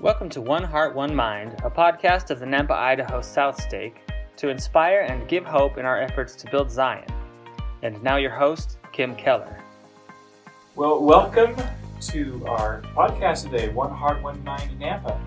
Welcome to One Heart, One Mind, a podcast of the Nampa, Idaho South Stake to inspire and give hope in our efforts to build Zion. And now, your host, Kim Keller. Well, welcome to our podcast today, One Heart, One Mind Nampa.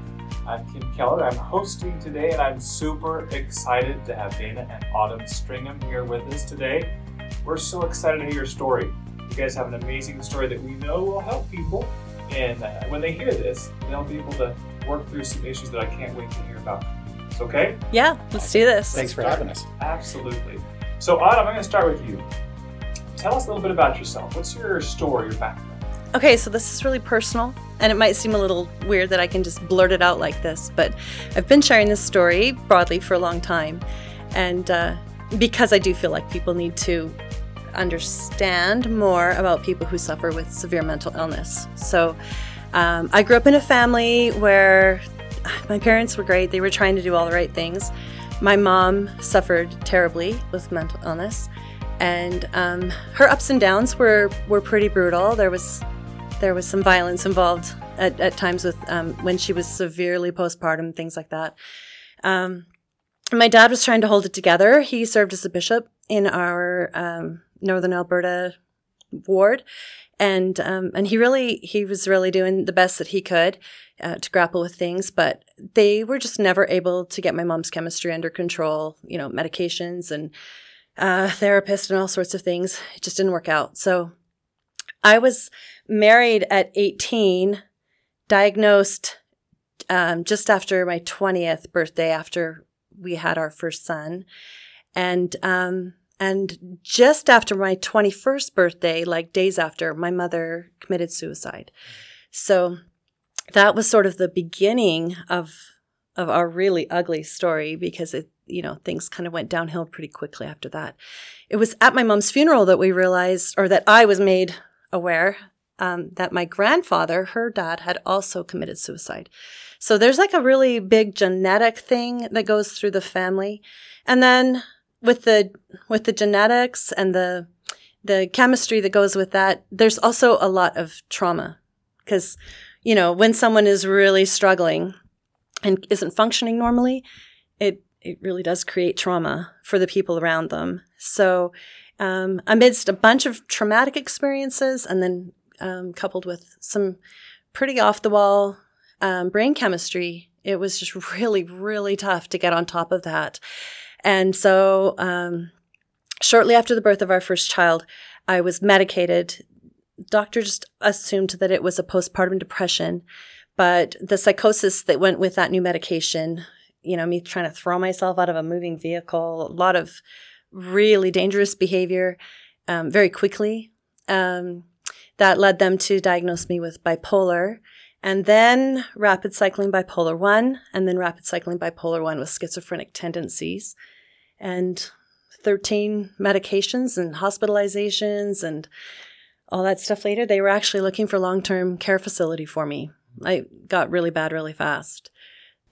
I'm Kim Keller. I'm hosting today, and I'm super excited to have Dana and Autumn Stringham here with us today. We're so excited to hear your story. You guys have an amazing story that we know will help people, and uh, when they hear this, they'll be able to work through some issues that I can't wait to hear about. It's okay? Yeah, let's do this. Thanks for having us. Absolutely. So, Autumn, I'm going to start with you. Tell us a little bit about yourself. What's your story, your background? Okay, so this is really personal, and it might seem a little weird that I can just blurt it out like this, but I've been sharing this story broadly for a long time, and uh, because I do feel like people need to understand more about people who suffer with severe mental illness. So, um, I grew up in a family where my parents were great, they were trying to do all the right things. My mom suffered terribly with mental illness, and um, her ups and downs were, were pretty brutal. There was there was some violence involved at, at times with um, when she was severely postpartum, things like that. Um, my dad was trying to hold it together. He served as a bishop in our um, Northern Alberta ward, and um, and he really he was really doing the best that he could uh, to grapple with things. But they were just never able to get my mom's chemistry under control. You know, medications and uh, therapist and all sorts of things. It just didn't work out. So I was married at 18, diagnosed um, just after my 20th birthday, after we had our first son. And, um, and just after my 21st birthday, like days after, my mother committed suicide. So that was sort of the beginning of, of our really ugly story because it, you know, things kind of went downhill pretty quickly after that. It was at my mom's funeral that we realized, or that I was made aware um, that my grandfather, her dad, had also committed suicide. So there's like a really big genetic thing that goes through the family, and then with the with the genetics and the the chemistry that goes with that, there's also a lot of trauma because you know when someone is really struggling and isn't functioning normally, it it really does create trauma for the people around them. So um, amidst a bunch of traumatic experiences and then um, coupled with some pretty off the wall um, brain chemistry, it was just really, really tough to get on top of that. And so, um, shortly after the birth of our first child, I was medicated. Doctor just assumed that it was a postpartum depression, but the psychosis that went with that new medication, you know, me trying to throw myself out of a moving vehicle, a lot of really dangerous behavior um, very quickly. Um, that led them to diagnose me with bipolar and then rapid cycling bipolar 1 and then rapid cycling bipolar 1 with schizophrenic tendencies and 13 medications and hospitalizations and all that stuff later. They were actually looking for long-term care facility for me. I got really bad really fast.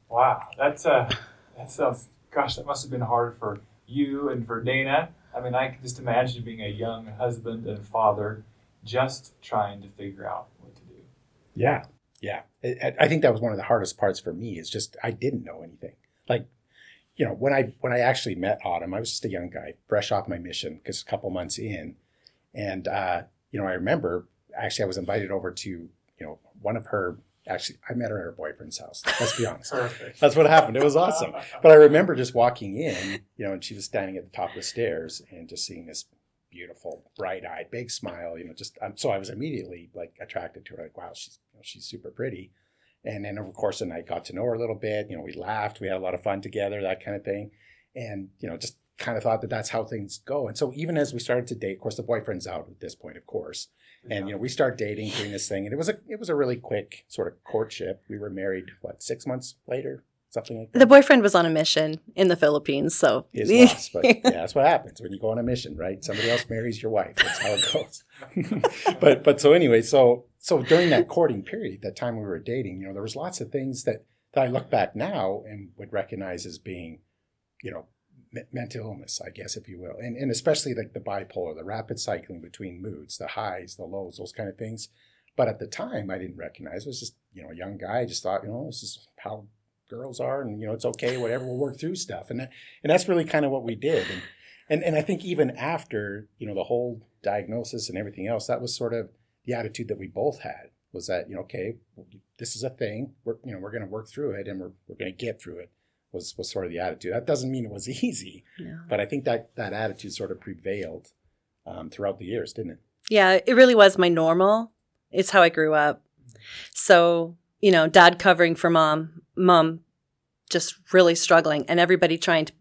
Wow that's uh that sounds gosh that must have been hard for you and for dana. I mean i can just imagine being a young husband and father just trying to figure out what to do. Yeah, yeah. I think that was one of the hardest parts for me. Is just I didn't know anything. Like, you know, when I when I actually met Autumn, I was just a young guy, fresh off my mission, because a couple months in, and uh, you know, I remember actually I was invited over to you know one of her actually I met her at her boyfriend's house. Let's be honest. Perfect. That's what happened. It was awesome. But I remember just walking in, you know, and she was standing at the top of the stairs and just seeing this beautiful, bright eyed, big smile. You know, just um, so I was immediately like attracted to her. Like, wow, she's know, she's super pretty. And then of course, and I got to know her a little bit. You know, we laughed, we had a lot of fun together, that kind of thing. And you know, just kind of thought that that's how things go. And so even as we started to date, of course, the boyfriend's out at this point, of course. And you know, we start dating, doing this thing, and it was a it was a really quick sort of courtship. We were married what six months later, something like that. The boyfriend was on a mission in the Philippines, so his loss. But yeah, that's what happens when you go on a mission, right? Somebody else marries your wife. That's how it goes. but but so anyway, so so during that courting period, that time we were dating, you know, there was lots of things that that I look back now and would recognize as being, you know, me- mental illness, I guess, if you will, and and especially like the bipolar, the rapid cycling between moods, the highs, the lows, those kind of things. But at the time, I didn't recognize. It was just you know a young guy. I just thought you know this is how girls are, and you know it's okay, whatever. We'll work through stuff, and that, and that's really kind of what we did. And, and and I think even after you know the whole diagnosis and everything else, that was sort of the attitude that we both had was that you know okay, this is a thing. We're you know we're going to work through it, and we're we're going to get through it. Was was sort of the attitude. That doesn't mean it was easy, Yeah. but I think that that attitude sort of prevailed um, throughout the years, didn't it? Yeah, it really was my normal. It's how I grew up. So, you know, dad covering for mom, mom just really struggling, and everybody trying to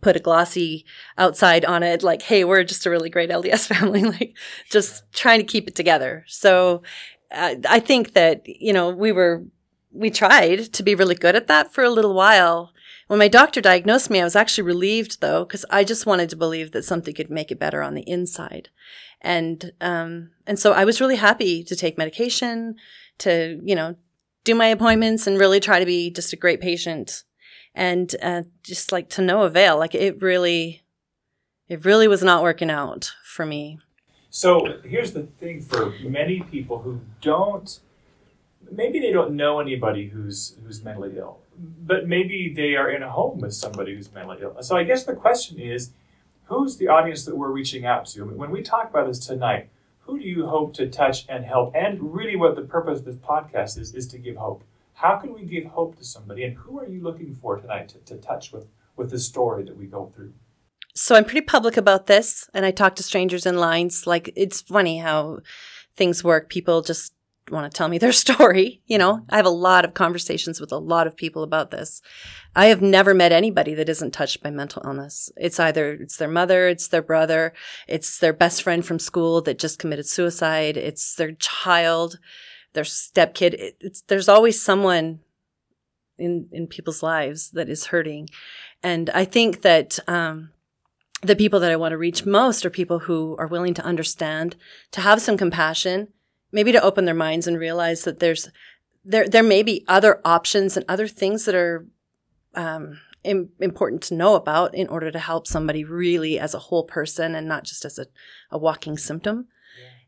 put a glossy outside on it, like, hey, we're just a really great LDS family, like just trying to keep it together. So, uh, I think that, you know, we were, we tried to be really good at that for a little while. When my doctor diagnosed me, I was actually relieved though, because I just wanted to believe that something could make it better on the inside. And, um, and so I was really happy to take medication, to, you know, do my appointments and really try to be just a great patient and, uh, just like to no avail. Like it really, it really was not working out for me. So here's the thing for many people who don't, maybe they don't know anybody who's who's mentally ill, but maybe they are in a home with somebody who's mentally ill. So I guess the question is, who's the audience that we're reaching out to? When we talk about this tonight, who do you hope to touch and help? And really, what the purpose of this podcast is is to give hope. How can we give hope to somebody? And who are you looking for tonight to, to touch with with the story that we go through? So I'm pretty public about this and I talk to strangers in lines. Like it's funny how things work. People just want to tell me their story. You know, mm-hmm. I have a lot of conversations with a lot of people about this. I have never met anybody that isn't touched by mental illness. It's either it's their mother, it's their brother, it's their best friend from school that just committed suicide, it's their child, their stepkid. It, there's always someone in in people's lives that is hurting, and I think that um, the people that I want to reach most are people who are willing to understand, to have some compassion, maybe to open their minds and realize that there's there there may be other options and other things that are um, Im- important to know about in order to help somebody really as a whole person and not just as a, a walking symptom.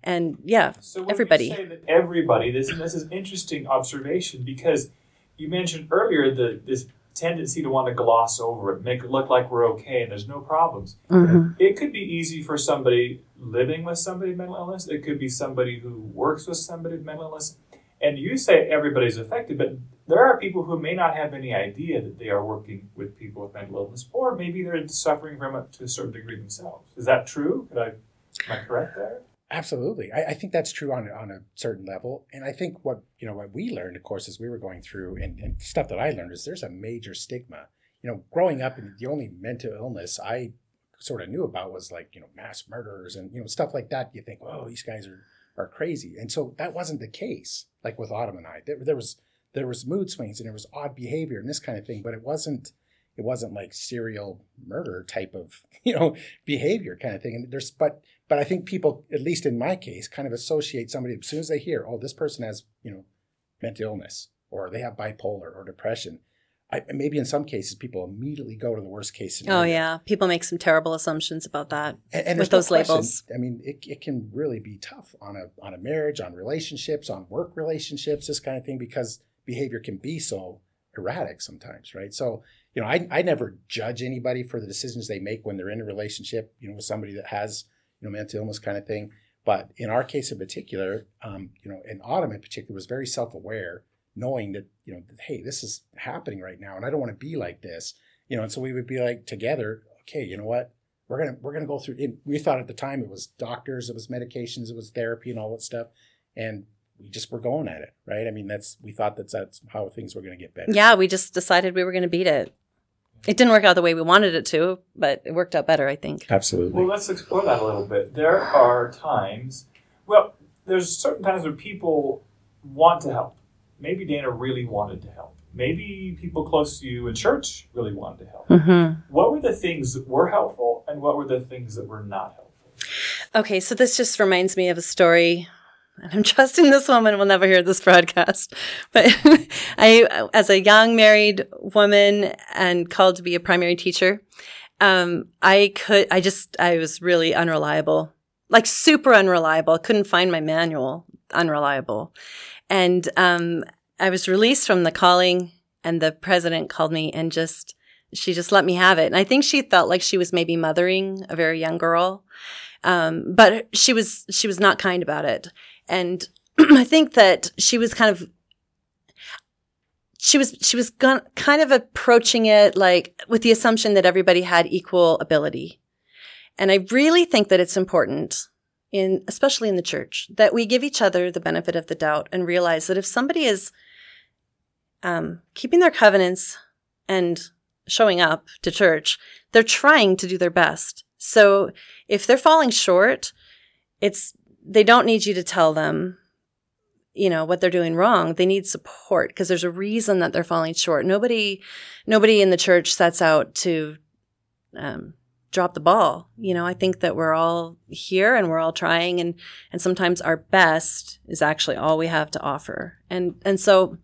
And yeah, So when Everybody. you say that everybody, this this is interesting observation because you mentioned earlier the this tendency to want to gloss over it, make it look like we're okay and there's no problems. Mhm. It could be easy for somebody living with somebody with mental illness. It could be somebody who works with somebody with mental illness. And you say everybody's affected, but there are people who may not have any idea that they are working with people with mental illness, or maybe they're suffering from it to a certain degree themselves. Is that true? Could I, am I correct there? Absolutely, I, I think that's true on on a certain level, and I think what you know what we learned, of course, as we were going through, and, and stuff that I learned is there's a major stigma. You know, growing up, and the only mental illness I sort of knew about was like you know mass murderers and you know stuff like that. You think, oh, these guys are are crazy, and so that wasn't the case. Like with Autumn and I, there, there was there was mood swings and there was odd behavior and this kind of thing, but it wasn't it wasn't like serial murder type of you know behavior kind of thing. And there's but but I think people, at least in my case, kind of associate somebody as soon as they hear, oh, this person has you know mental illness or they have bipolar or depression. I, maybe in some cases people immediately go to the worst case oh, scenario. oh yeah, people make some terrible assumptions about that. And, and with there's no those labels. I mean, it, it can really be tough on a on a marriage, on relationships, on work relationships, this kind of thing, because behavior can be so erratic sometimes, right? So, you know, I, I never judge anybody for the decisions they make when they're in a relationship, you know, with somebody that has, you know, mental illness kind of thing. But in our case in particular, um, you know, and Autumn in particular was very self-aware, knowing that, you know, that, hey, this is happening right now, and I don't want to be like this, you know. And so we would be like together, okay, you know what, we're gonna we're gonna go through. It, we thought at the time it was doctors, it was medications, it was therapy, and all that stuff, and we just were going at it, right? I mean, that's we thought that's that's how things were gonna get better. Yeah, we just decided we were going to beat it. It didn't work out the way we wanted it to, but it worked out better, I think. absolutely. Well, let's explore that a little bit. There are times, well, there's certain times where people want to help. Maybe Dana really wanted to help. Maybe people close to you in church really wanted to help. Mm-hmm. What were the things that were helpful and what were the things that were not helpful? Okay, so this just reminds me of a story. And I'm trusting this woman will never hear this broadcast. But I, as a young married woman and called to be a primary teacher, um, I could, I just, I was really unreliable, like super unreliable. Couldn't find my manual unreliable. And um, I was released from the calling, and the president called me and just she just let me have it. And I think she felt like she was maybe mothering a very young girl, um, but she was she was not kind about it. And I think that she was kind of she was she was kind of approaching it like with the assumption that everybody had equal ability. And I really think that it's important in especially in the church that we give each other the benefit of the doubt and realize that if somebody is um, keeping their covenants and showing up to church, they're trying to do their best. So if they're falling short, it's they don't need you to tell them you know what they're doing wrong. They need support because there's a reason that they're falling short. Nobody nobody in the church sets out to um, drop the ball. You know i think that we're all here and we're all trying and and sometimes our best is actually all we have to offer. And and so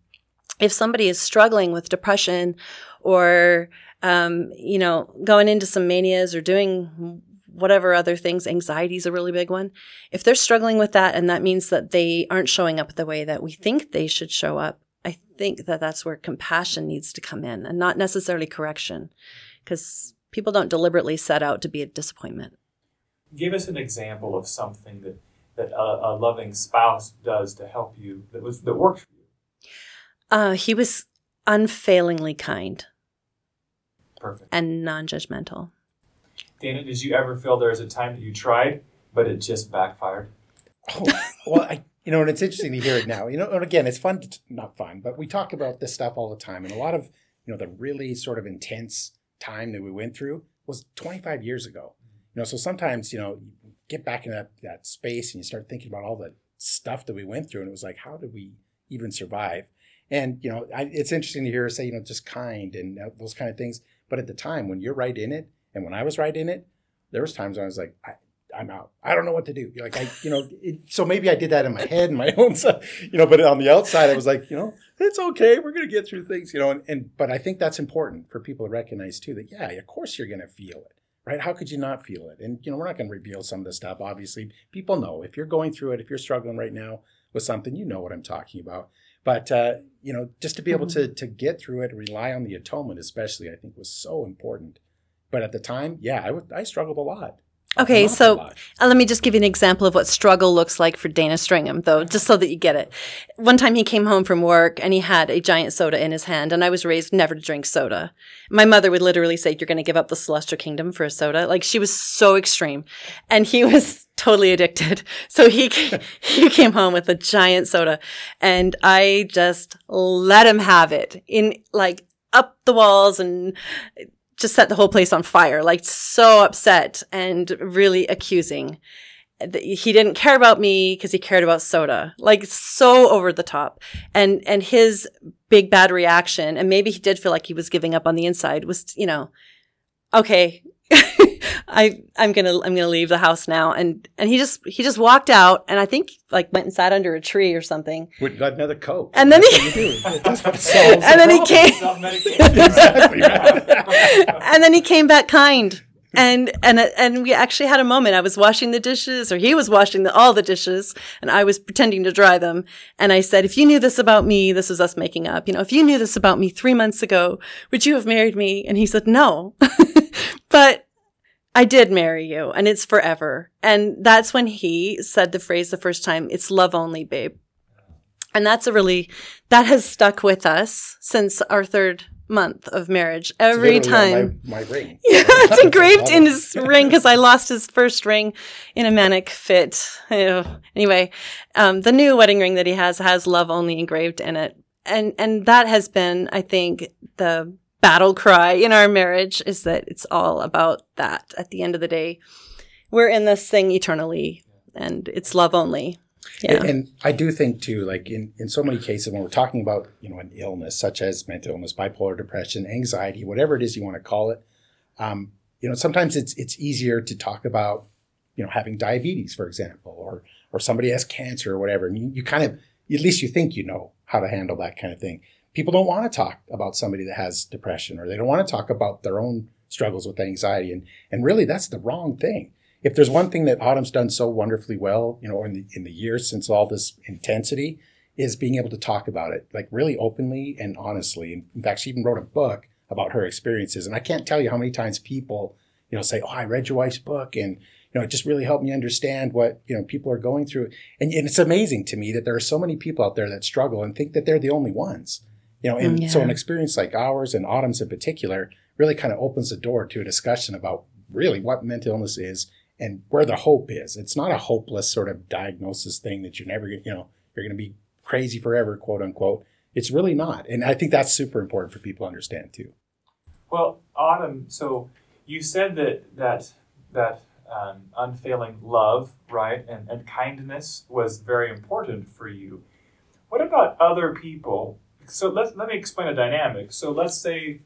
if somebody is struggling with depression or um, you know going into some manias or doing whatever other things anxiety is a really big one. If they're struggling with that and that means that they aren't showing up the way that we think they should show up i think that that's where compassion needs to come in and not necessarily correction because people don't deliberately set out to be a disappointment. Give us an example of something that that a, a loving spouse does to help you that was that worked for you. Uh, he was unfailingly kind perfect and non-judgmental dana did you ever feel there was a time that you tried but it just backfired Oh, well, I, you know, and it's interesting to hear it now. You know, and again, it's fun, to, not fun, but we talk about this stuff all the time. And a lot of, you know, the really sort of intense time that we went through was 25 years ago. You know, so sometimes, you know, you get back in that, that space and you start thinking about all the stuff that we went through. And it was like, how did we even survive? And, you know, I, it's interesting to hear her say, you know, just kind and uh, those kind of things. But at the time when you're right in it, and when I was right in it, there was times when I was like, I, I'm out. I don't know what to do. Like I, you know, it, so maybe I did that in my head and my own stuff, you know, but on the outside, I was like, you know, it's okay. We're going to get through things, you know, and, and, but I think that's important for people to recognize too, that yeah, of course you're going to feel it, right? How could you not feel it? And, you know, we're not going to reveal some of the stuff. Obviously people know if you're going through it, if you're struggling right now with something, you know what I'm talking about. But, uh, you know, just to be able to, to get through it, rely on the atonement, especially, I think was so important. But at the time, yeah, I, w- I struggled a lot. Okay, so lot. uh, let me just give you an example of what struggle looks like for Dana Stringham, though, just so that you get it. One time he came home from work and he had a giant soda in his hand, and I was raised never to drink soda. My mother would literally say, You're going to give up the celestial kingdom for a soda. Like she was so extreme. And he was totally addicted. So he, he came home with a giant soda, and I just let him have it in like up the walls and just set the whole place on fire, like so upset and really accusing. He didn't care about me because he cared about soda, like so over the top. And, and his big bad reaction, and maybe he did feel like he was giving up on the inside was, you know, okay, I, I'm gonna, I'm gonna leave the house now. And, and he just, he just walked out and I think like went and sat under a tree or something. Would got another coat. And then That's he- what. That's what solves And the then he came- Exactly and then he came back kind. And and and we actually had a moment. I was washing the dishes or he was washing the, all the dishes and i was pretending to dry them. And i said if you knew this about me this was us making up. You know if you knew this about me 3 months ago would you have married me? And he said no. But I did marry you and it's forever. And that's when he said the phrase the first time, it's love only, babe. And that's a really, that has stuck with us since our third month of marriage. Every time. My, my ring. Yeah, it's engraved in his ring because I lost his first ring in a manic fit. Ew. Anyway, um, the new wedding ring that he has has love only engraved in it. And, and that has been, I think, the battle cry in our marriage is that it's all about that at the end of the day. We're in this thing eternally and it's love only. Yeah. And, and I do think too, like in, in so many cases when we're talking about, you know, an illness such as mental illness, bipolar depression, anxiety, whatever it is you want to call it, um, you know, sometimes it's it's easier to talk about, you know, having diabetes, for example, or or somebody has cancer or whatever. And you, you kind of at least you think you know how to handle that kind of thing. People don't want to talk about somebody that has depression or they don't want to talk about their own struggles with anxiety. And and really that's the wrong thing. if there's one thing that Autumn's done so wonderfully well, you know, in the in the years since all this intensity, is being able to talk about it like really openly and honestly. In fact, she even wrote a book about her experiences, and I can't tell you how many times people, you know, say, "Oh, I read your wife's book," and you know, it just really helped me understand what you know people are going through. And, and it's amazing to me that there are so many people out there that struggle and think that they're the only ones. You know, and Yeah. so an experience like ours and Autumn's in particular really kind of opens the door to a discussion about really what mental illness is and where the hope is. It's not a hopeless sort of diagnosis thing that you're never, gonna- you know, you're going to be crazy forever, quote unquote. It's really not. And I think that's super important for people to understand too. Well, Autumn, so you said that that that um, unfailing love, right, and, and kindness was very important for you. What about other people? So let let me explain a dynamic. So let's say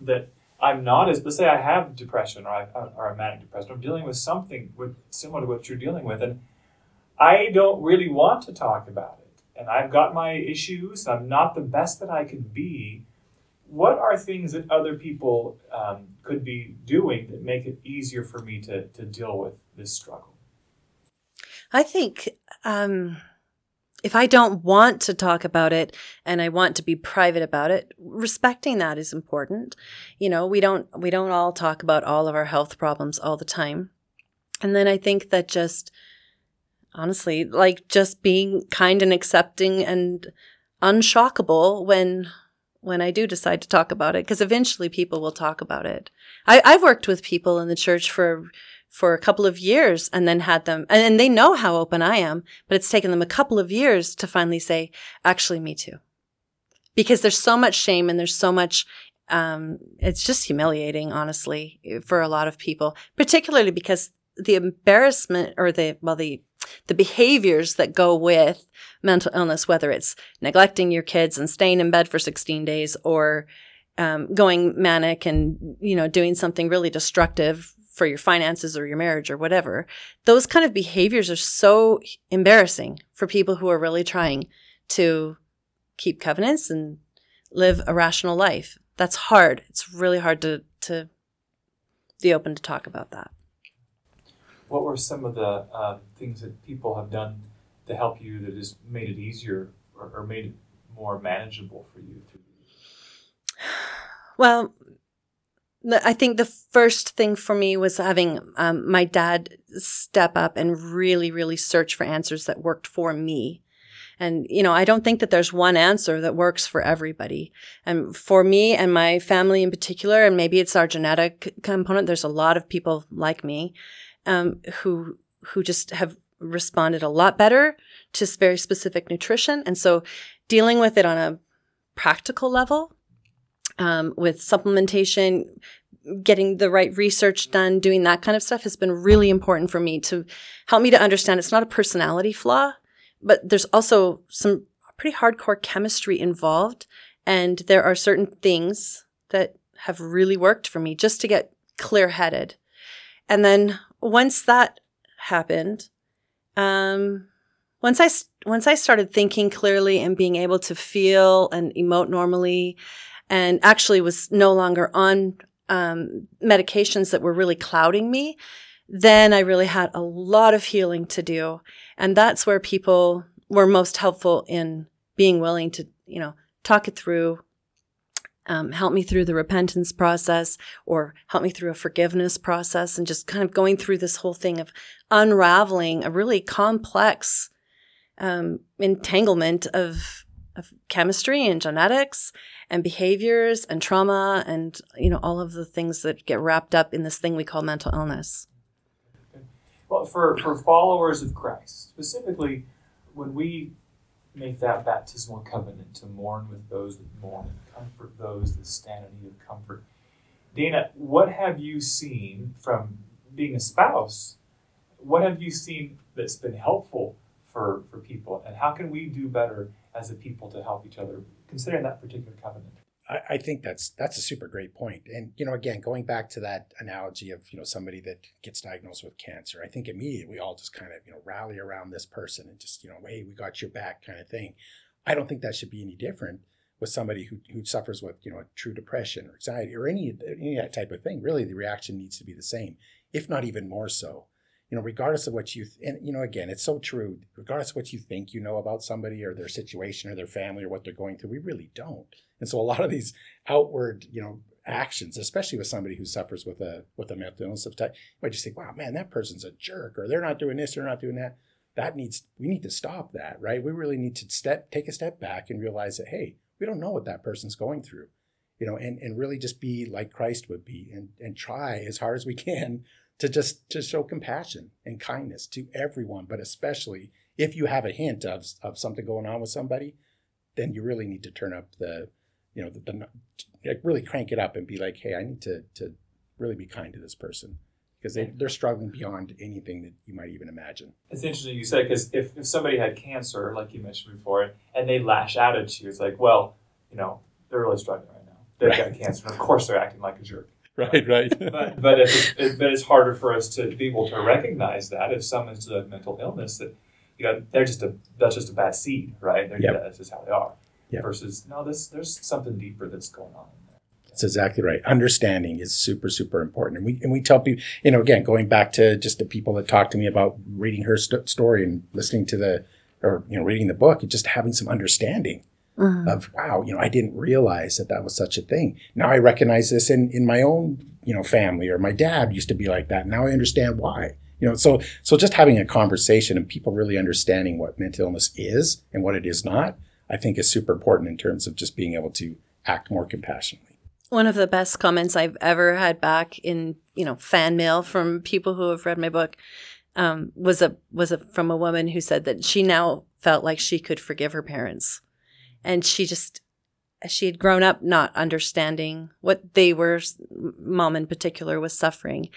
that I'm not as let's say I have depression or I or a manic depression. I'm dealing with something with similar to what you're dealing with, and I don't really want to talk about it. And I've got my issues. I'm not the best that I can be what are things that other people um, could be doing that make it easier for me to, to deal with this struggle? I think um, if I don't want to talk about it and I want to be private about it, respecting that is important. You know, we don't we don't all talk about all of our health problems all the time. And then I think that just honestly, like just being kind and accepting and unshockable when when I do decide to talk about it, because eventually people will talk about it. I, I've worked with people in the church for for a couple of years and then had them and, they know how open I am, but it's taken them a couple of years to finally say, actually me too. Because there's so much shame and there's so much um, it's just humiliating, honestly, for a lot of people, particularly because the embarrassment or the well the the behaviors that go with mental illness, whether it's neglecting your kids and staying in bed for 16 days or um, going manic and, you know, doing something really destructive for your finances or your marriage or whatever. Those kind of behaviors are so embarrassing for people who are really trying to keep covenants and live a rational life. That's hard. It's really hard to, to be open to talk about that. What were some of the um, things that people have done to help you that has made it easier or, or made it more manageable for you? Well, I think the first thing for me was having um, my dad step up and really, really search for answers that worked for me. And, you know, I don't think that there's one answer that works for everybody. And for me and my family in particular, and maybe it's our genetic component, there's a lot of people like me um, who who just have responded a lot better to very specific nutrition. And so dealing with it on a practical level um, with supplementation, getting the right research done, doing that kind of stuff has been really important for me to help me to understand it's not a personality flaw, but there's also some pretty hardcore chemistry involved. And there are certain things that have really worked for me just to get clear headed. And then once that happened, um, once I once I started thinking clearly and being able to feel and emote normally, and actually was no longer on um, medications that were really clouding me, then I really had a lot of healing to do, and that's where people were most helpful in being willing to you know talk it through. Um, help me through the repentance process or help me through a forgiveness process and just kind of going through this whole thing of unraveling a really complex um, entanglement of of chemistry and genetics and behaviors and trauma and you know all of the things that get wrapped up in this thing we call mental illness. Well, for, for followers of Christ, specifically when we make that baptismal covenant to mourn with those that mourn and comfort those that stand in need of comfort. Dana, what have you seen from being a spouse? What have you seen that's been helpful for, for people? And how can we do better as a people to help each other, considering that particular covenant? I, think that's that's a super great point. And you know, again, going back to that analogy of you know somebody that gets diagnosed with cancer, I think immediately we all just kind of you know rally around this person and just you know, hey, we got your back, kind of thing. I don't think that should be any different with somebody who who suffers with you know true depression or anxiety or any any that type of thing. Really, the reaction needs to be the same, if not even more so. You know, regardless of what you, th- and you know, again, it's so true. Regardless of what you think you know about somebody or their situation or their family or what they're going through, we really don't. And so a lot of these outward, you know, actions, especially with somebody who suffers with a with a mental illness of type, you might just think, wow, man, that person's a jerk, or they're not doing this, they're not doing that. That needs we need to stop that, right? We really need to step take a step back and realize that, hey, we don't know what that person's going through. You know, and, and really just be like Christ would be and, and try as hard as we can to just to show compassion and kindness to everyone, but especially if you have a hint of, of something going on with somebody, then you really need to turn up the, you know, the, the like really crank it up and be like, hey, I need to to really be kind to this person because they, they're struggling beyond anything that you might even imagine. It's interesting you said because if, if somebody had cancer, like you mentioned before, and they lash out at you, it's like, well, you know, they're really struggling right now. They've Right. got cancer, and of course they're acting like a jerk. Right, right. But but it, but it's harder for us to be able to recognize that if someone's a mental illness that you know they're just a that's just a bad seed, right? They're, Yep. That's just how they are. Yep. Versus no, this there's something deeper that's going on. That's exactly right. Understanding is super, super important. And we, and we tell people, you know, again, going back to just the people that talk to me about reading her st- story and listening to the, or, you know, reading the book and just having some understanding Mhm. of, wow, you know, I didn't realize that that was such a thing. Now I recognize this in, in my own, you know, family or my dad used to be like that. Now I understand why. You know, so so just having a conversation and people really understanding what mental illness is and what it is not, I think is super important in terms of just being able to act more compassionately. One of the best comments I've ever had back in you know fan mail from people who have read my book um, was a was a from a woman who said that she now felt like she could forgive her parents, and she just she had grown up not understanding what they were mom in particular was suffering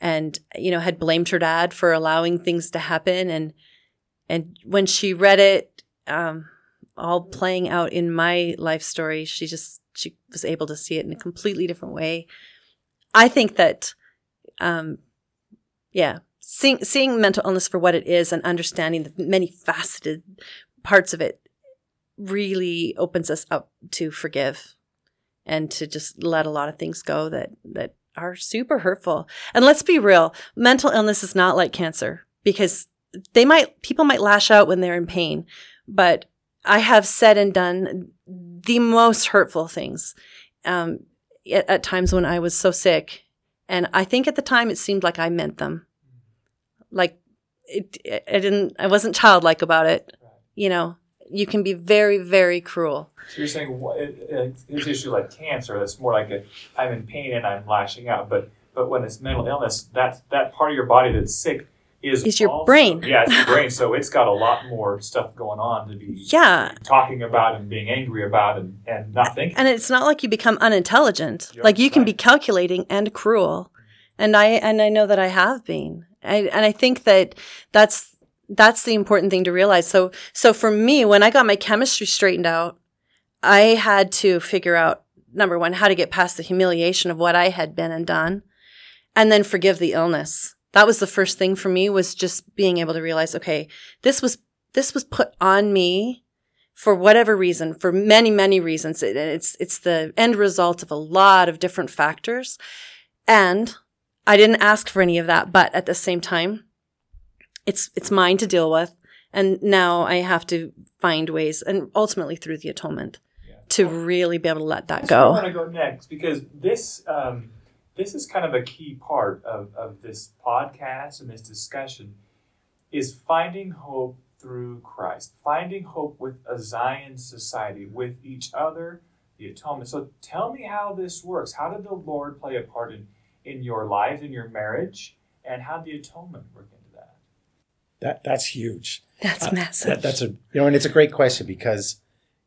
and you know had blamed her dad for allowing things to happen. And and when she read it um all playing out in my life story she just she was able to see it in a completely different way. I think that um yeah seeing seeing mental illness for what it is and understanding the many faceted parts of it really opens us up to forgive and to just let a lot of things go that that are super hurtful. And let's be real, mental illness is not like cancer because they might people might lash out when they're in pain, but I have said and done the most hurtful things um, at, at times when I was so sick, and I think at the time it seemed like I meant them, like it. I didn't. I wasn't childlike about it. You know, you can be very, very cruel. So you're saying wha- it, it, it's issue like cancer. That's more like a I'm in pain and I'm lashing out. But but when it's mental illness, that that part of your body that's sick is Is your also- brain. Yeah, it's your brain. So it's got a lot more stuff going on to be Yeah. talking about and being angry about and, and not thinking. And it's not like you become unintelligent. You're like you can be calculating and cruel. And I and I know that I have been. I, and I think that that's that's the important thing to realize. So so for me, when I got my chemistry straightened out, I had to figure out number one how to get past the humiliation of what I had been and done, and then forgive the illness. That was the first thing for me was just being able to realize, okay, this was this was put on me for whatever reason, for many, many reasons. It, it's, it's the end result of a lot of different factors. And I didn't ask for any of that, but at the same time, it's, it's mine to deal with. And now I have to find ways and ultimately through the atonement Yeah. to really be able to let that That's where I go. want to go next because this um, this is kind of a key part of, of this podcast and this discussion is finding hope through Christ, finding hope with a Zion society, with each other, the atonement. So tell me how this works. How did the Lord play a part in, in your life, in your marriage, and how did the atonement work into that? That that's huge. That's Uh, massive. That, that's a you know, and it's a great question because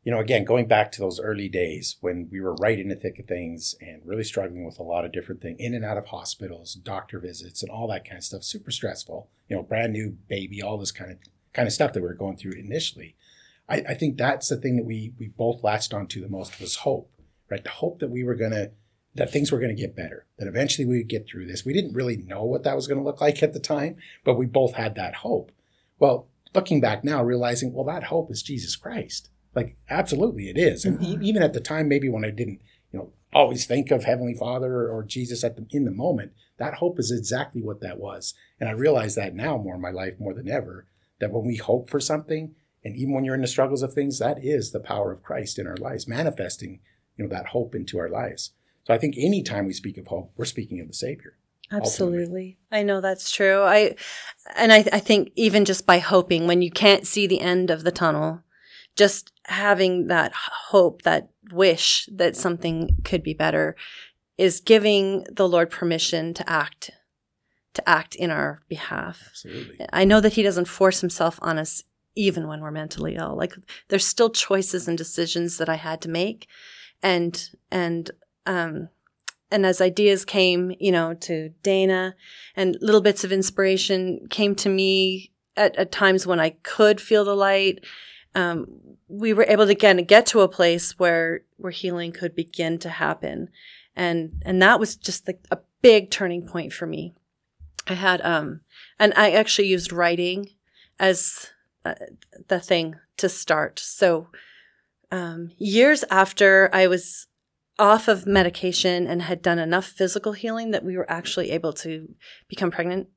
you know, again, going back to those early days when we were right in the thick of things and really struggling with a lot of different things, in and out of hospitals, doctor visits, and all that kind of stuff, super stressful. You know, brand new baby, all this kind of kind of stuff that we were going through initially. I, I think that's the thing that we we both latched onto the most was hope, right? The hope that we were gonna that things were going to get better, that eventually we would get through this. We didn't really know what that was going to look like at the time, but we both had that hope. Well, looking back now, realizing, well, that hope is Jesus Christ. Like, absolutely it is. And e- even at the time, maybe when I didn't, you know, always think of Heavenly Father or, or Jesus at the, in the moment, that hope is exactly what that was. And I realize that now more in my life more than ever that when we hope for something, and even when you're in the struggles of things, that is the power of Christ in our lives, manifesting, you know, that hope into our lives. So I think anytime we speak of hope, we're speaking of the Savior. Absolutely. Ultimately. I know that's true. I and I, I think even just by hoping when you can't see the end of the tunnel, just having that hope, that wish that something could be better is giving the Lord permission to act to act in our behalf. Absolutely. I know that he doesn't force himself on us even when we're mentally ill. Like there's still choices and decisions that I had to make and and um and as ideas came, you know, to Dana and little bits of inspiration came to me at, at times when I could feel the light, um, we were able to again get to a place where where healing could begin to happen, and and that was just like a big turning point for me. I had um, and I actually used writing as uh, the thing to start. So um, years after I was off of medication and had done enough physical healing that we were actually able to become pregnant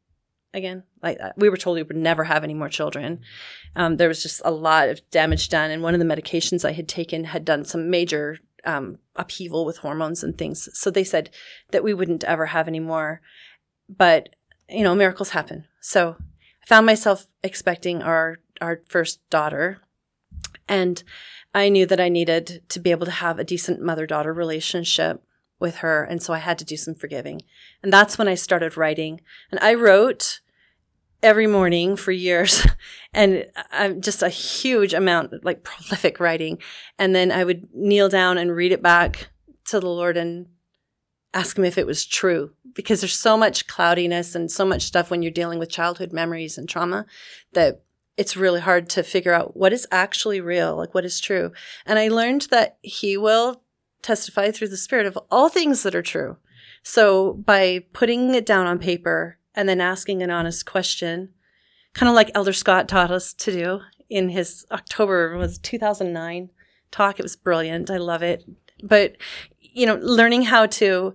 again. Like uh, we were told we would never have any more children. Um, there was just a lot of damage done, and one of the medications I had taken had done some major um, upheaval with hormones and things. So they said that we wouldn't ever have any more. But you know, miracles happen. So I found myself expecting our our first daughter, and I knew that I needed to be able to have a decent mother daughter relationship with her. And so I had to do some forgiving. And that's when I started writing. And I wrote every morning for years and I'm just a huge amount, like prolific writing. And then I would kneel down and read it back to the Lord and ask him if it was true because there's so much cloudiness and so much stuff when you're dealing with childhood memories and trauma that it's really hard to figure out what is actually real, like what is true. And I learned that he will testify through the spirit of all things that are true. So by putting it down on paper and then asking an honest question, kind of like Elder Scott taught us to do in his October was 2009 talk. It was brilliant. I love it. But, you know, learning how to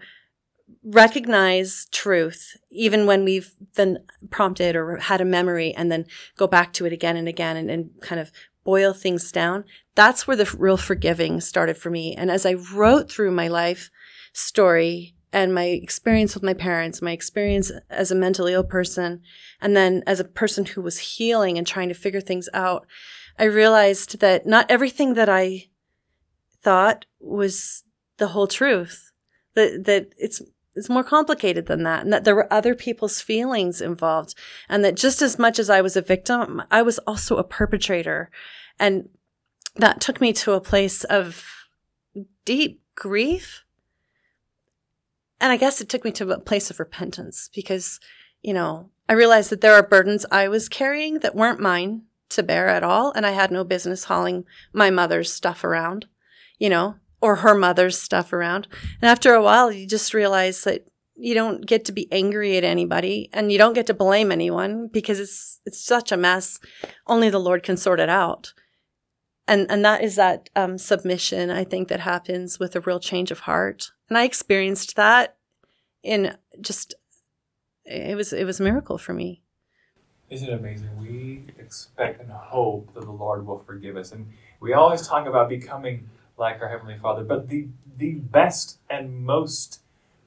recognize truth even when we've been prompted or had a memory and then go back to it again and again and, and kind of boil things down that's where the real forgiving started for me. And as i wrote through my life story and my experience with my parents my experience as a mentally ill person and then as a person who was healing and trying to figure things out i realized that not everything that i thought was the whole truth that that it's it's more complicated than that and that there were other people's feelings involved and that just as much as I was a victim, I was also a perpetrator. And that took me to a place of deep grief. And I guess it took me to a place of repentance because, you know, I realized that there are burdens I was carrying that weren't mine to bear at all. And I had no business hauling my mother's stuff around, you know, or her mother's stuff around. And after a while, you just realize that you don't get to be angry at anybody and you don't get to blame anyone because it's it's such a mess. Only the Lord can sort it out. And and that is that um, submission I think that happens with a real change of heart. And I experienced that in just it was it was a miracle for me. Isn't it amazing? We expect and hope that the Lord will forgive us. And we always talk about becoming like our Heavenly Father. But the, the best and most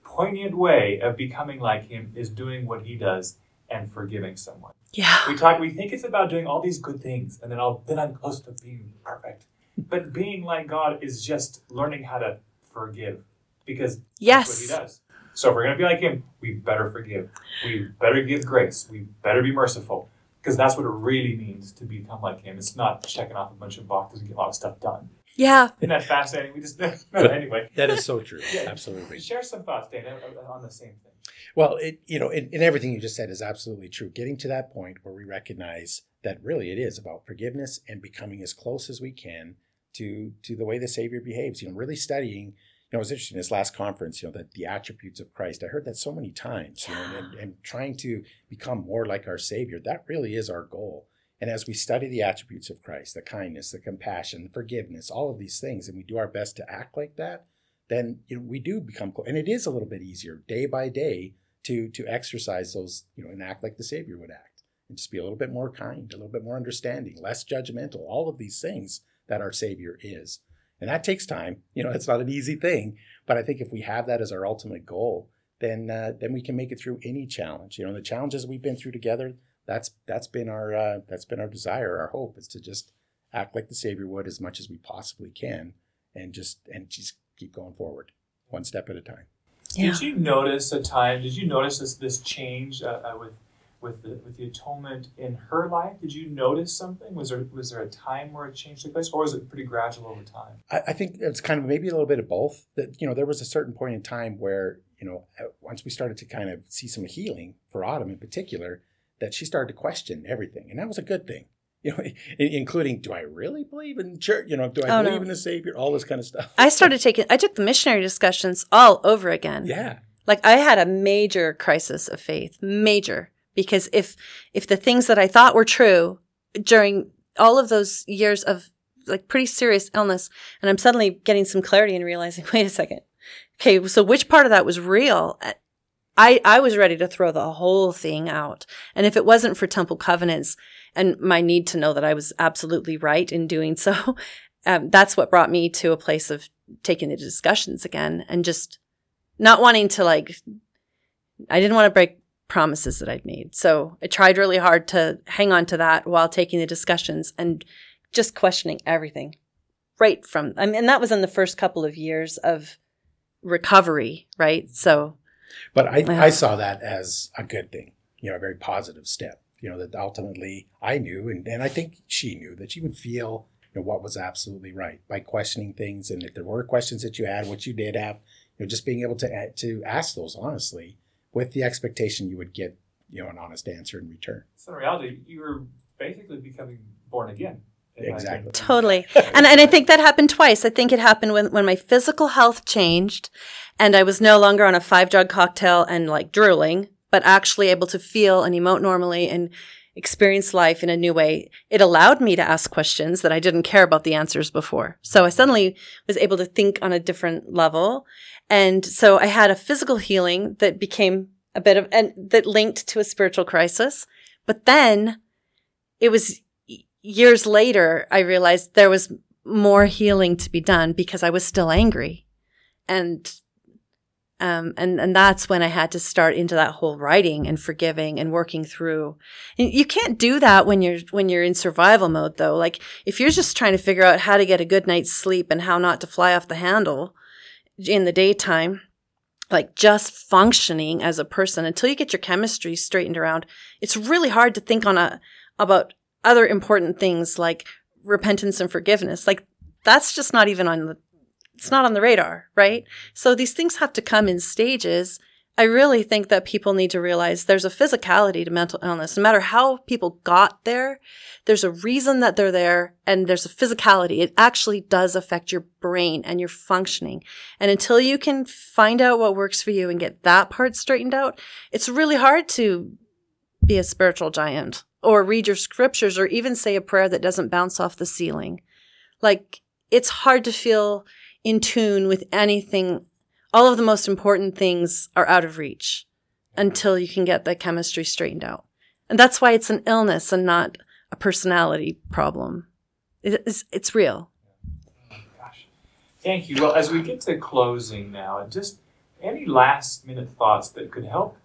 poignant way of becoming like Him is doing what He does and forgiving someone. Yeah. We talk. We think it's about doing all these good things, and then I'll then I'm close to being perfect. But being like God is just learning how to forgive, because yes, that's what He does. So if we're gonna be like Him, we better forgive. We better give grace. We better be merciful, because that's what it really means to become like Him. It's not checking off a bunch of boxes and get a lot of stuff done. Yeah. Isn't that fascinating? We just anyway. That is so true. Yeah. Absolutely. Share some thoughts, Dana, on the same thing. Well, it you know, and, and everything you just said is absolutely true. Getting to that point where we recognize that really it is about forgiveness and becoming as close as we can to to the way the Savior behaves. You know, really studying. You know, it was interesting this last conference. You know, that the attributes of Christ. I heard that so many times. You know, and, and trying to become more like our Savior. That really is our goal. And as we study the attributes of Christ, the kindness, the compassion, the forgiveness, all of these things, and we do our best to act like that, then you know, we do become close. And it is a little bit easier day by day to to exercise those, you know, and act like the Savior would act, and just be a little bit more kind, a little bit more understanding, less judgmental. All of these things that our Savior is, and that takes time. You know, it's not an easy thing, but I think if we have that as our ultimate goal, then uh, then we can make it through any challenge. You know, the challenges we've been through together. That's that's been our uh, that's been our desire, our hope is to just act like the Savior would as much as we possibly can, and just and just keep going forward, one step at a time. Yeah. Did you notice a time? Did you notice this this change uh, uh, with with the with the atonement in her life? Did you notice something? Was there was there a time where a change took place, or was it pretty gradual over time? I, I think it's kind of maybe a little bit of both. That you know, there was a certain point in time where you know, uh, once we started to kind of see some healing for Autumn in particular, that she started to question everything, and that was a good thing. You know, including do I really believe in church? You know, do I Oh, believe no. in the Savior? All this kind of stuff. I started taking, I took the missionary discussions all over again. Yeah, Like I had a major crisis of faith, major, because if if the things that I thought were true during all of those years of like pretty serious illness, and I'm suddenly getting some clarity and realizing, wait a second, okay, so which part of that was real? I I was ready to throw the whole thing out, and if it wasn't for Temple Covenants and my need to know that I was absolutely right in doing so, um, that's what brought me to a place of taking the discussions again and just not wanting to like I didn't want to break promises that I'd made. So I tried really hard to hang on to that while taking the discussions and just questioning everything right from I mean and that was in the first couple of years of recovery, right? So but I, Yeah. I saw that as a good thing. You know, a very positive step. You know, that ultimately I knew, and, and I think she knew that she would feel you know what was absolutely right by questioning things, and if there were questions that you had, what you did have, you know, just being able to a- to ask those honestly, with the expectation you would get you know an honest answer in return. So in reality, you were basically becoming born again. If I Exactly. Totally. And and I think that happened twice. I think it happened when when my physical health changed and I was no longer on a five drug cocktail and like drooling, but actually able to feel and emote normally and experience life in a new way. It allowed me to ask questions that I didn't care about the answers before. So I suddenly was able to think on a different level. And so I had a physical healing that became a bit of and that linked to a spiritual crisis. But then it was y- years later I realized there was more healing to be done because I was still angry. And um, and and that's when I had to start into that whole writing and forgiving and working through. And you can't do that when you're when you're in survival mode, though. Like if you're just trying to figure out how to get a good night's sleep and how not to fly off the handle in the daytime, like just functioning as a person until you get your chemistry straightened around, it's really hard to think on a about other important things like repentance and forgiveness. Like that's just not even on the it's not on the radar, right? So these things have to come in stages. I really think that people need to realize there's a physicality to mental illness. No matter how people got there, there's a reason that they're there and there's a physicality. It actually does affect your brain and your functioning. And until you can find out what works for you and get that part straightened out, it's really hard to be a spiritual giant or read your scriptures or even say a prayer that doesn't bounce off the ceiling. Like it's hard to feel in tune with anything. All of the most important things are out of reach until you can get the chemistry straightened out. And that's why it's an illness and not a personality problem. It's, it's real. Gosh. Thank you. Well, as we get to closing now, just any last minute thoughts that could help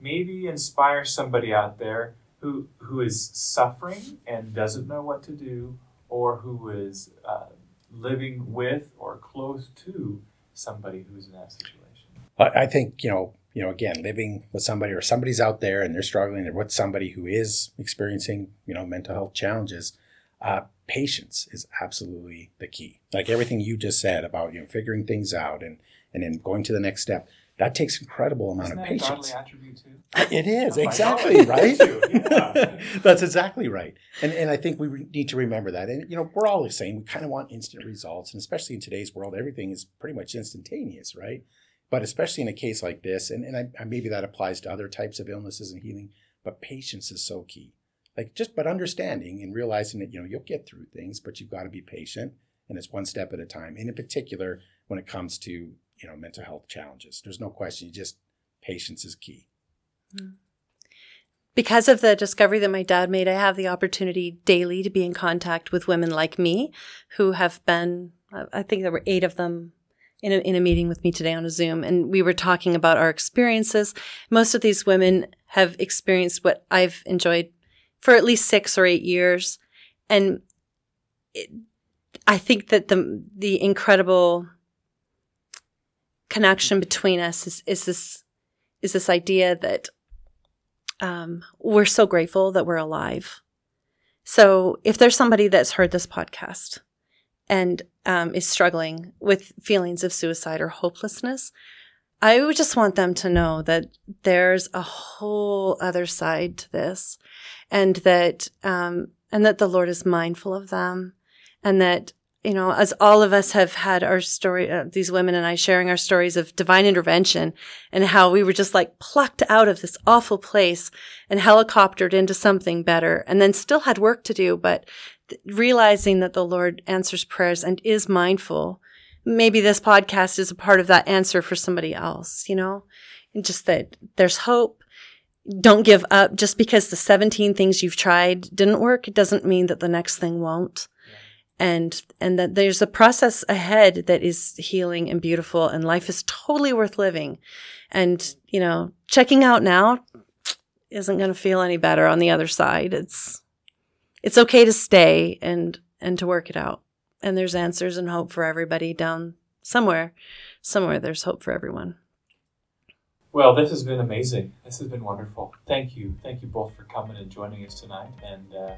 maybe inspire somebody out there who who is suffering and doesn't know what to do, or who is uh, living with or close to somebody who's in that situation. I think you know, you know, again, living with somebody or somebody's out there and they're struggling, or with somebody who is experiencing, you know, mental health challenges. Uh, patience is absolutely the key. Like everything you just said about you know figuring things out and and then going to the next step. That takes incredible amount Isn't of patience. godly attribute too? It is Oh exactly God. right. Yeah. That's exactly right. And and I think we need to remember that. And you know, we're all the same. We kind of want instant results, and especially in today's world, everything is pretty much instantaneous, right? But especially in a case like this, and and I, I- maybe that applies to other types of illnesses and healing. But patience is so key. Like just but understanding and realizing that you know you'll get through things, but you've got to be patient, and it's one step at a time. And in particular, when it comes to you know mental health challenges, there's no question. You just patience is key. Hmm. Because of the discovery that my dad made, I have the opportunity daily to be in contact with women like me who have been, uh, I think there were eight of them in a, in a meeting with me today on a Zoom, and we were talking about our experiences. Most of these women have experienced what I've enjoyed for at least six or eight years, and it, I think that the the incredible connection between us is, is this is this idea that um, we're so grateful that we're alive. So if there's somebody that's heard this podcast and um, is struggling with feelings of suicide or hopelessness, I would just want them to know that there's a whole other side to this, and that um, and that the Lord is mindful of them, and that you know, as all of us have had our story, uh, these women and I sharing our stories of divine intervention and how we were just like plucked out of this awful place and helicoptered into something better and then still had work to do, but th- realizing that the Lord answers prayers and is mindful. Maybe this podcast is a part of that answer for somebody else, you know, and just that there's hope. Don't give up just because the 17 things you've tried didn't work. It doesn't mean that the next thing won't and and that there's a process ahead that is healing and beautiful and life is totally worth living. And you know checking out now isn't going to feel any better on the other side. It's it's okay to stay and and to work it out. And there's answers and hope for everybody down somewhere. Somewhere there's hope for everyone. Well this has been amazing. This has been wonderful. Thank you. Thank you both for coming and joining us tonight and uh,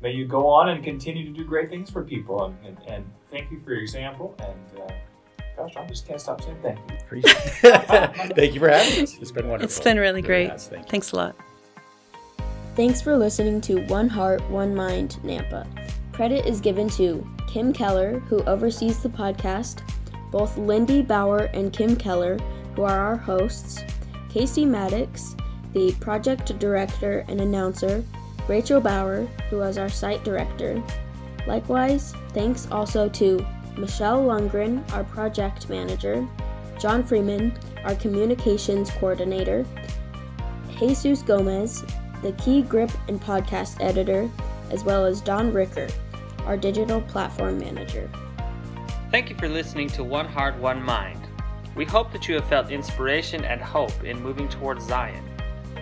may you go on and continue to do great things for people. And, and, and thank you for your example. And uh, gosh, I just can't stop saying thank you. thank you for having us. It's been wonderful. It's been really great. Thank Thanks a lot. Thanks for listening to One Heart, One Mind Nampa. Credit is given to Kim Keller, who oversees the podcast, both Lindy Bauer and Kim Keller, who are our hosts, Casey Maddox, the project director and announcer, Rachel Bauer, who was our site director. Likewise, thanks also to Michelle Lundgren, our project manager, John Freeman, our communications coordinator, Jesus Gomez, the key grip and podcast editor, as well as Don Ricker, our digital platform manager. Thank you for listening to One Heart, One Mind. We hope that you have felt inspiration and hope in moving towards Zion.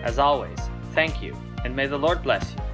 As always, thank you and may the Lord bless you.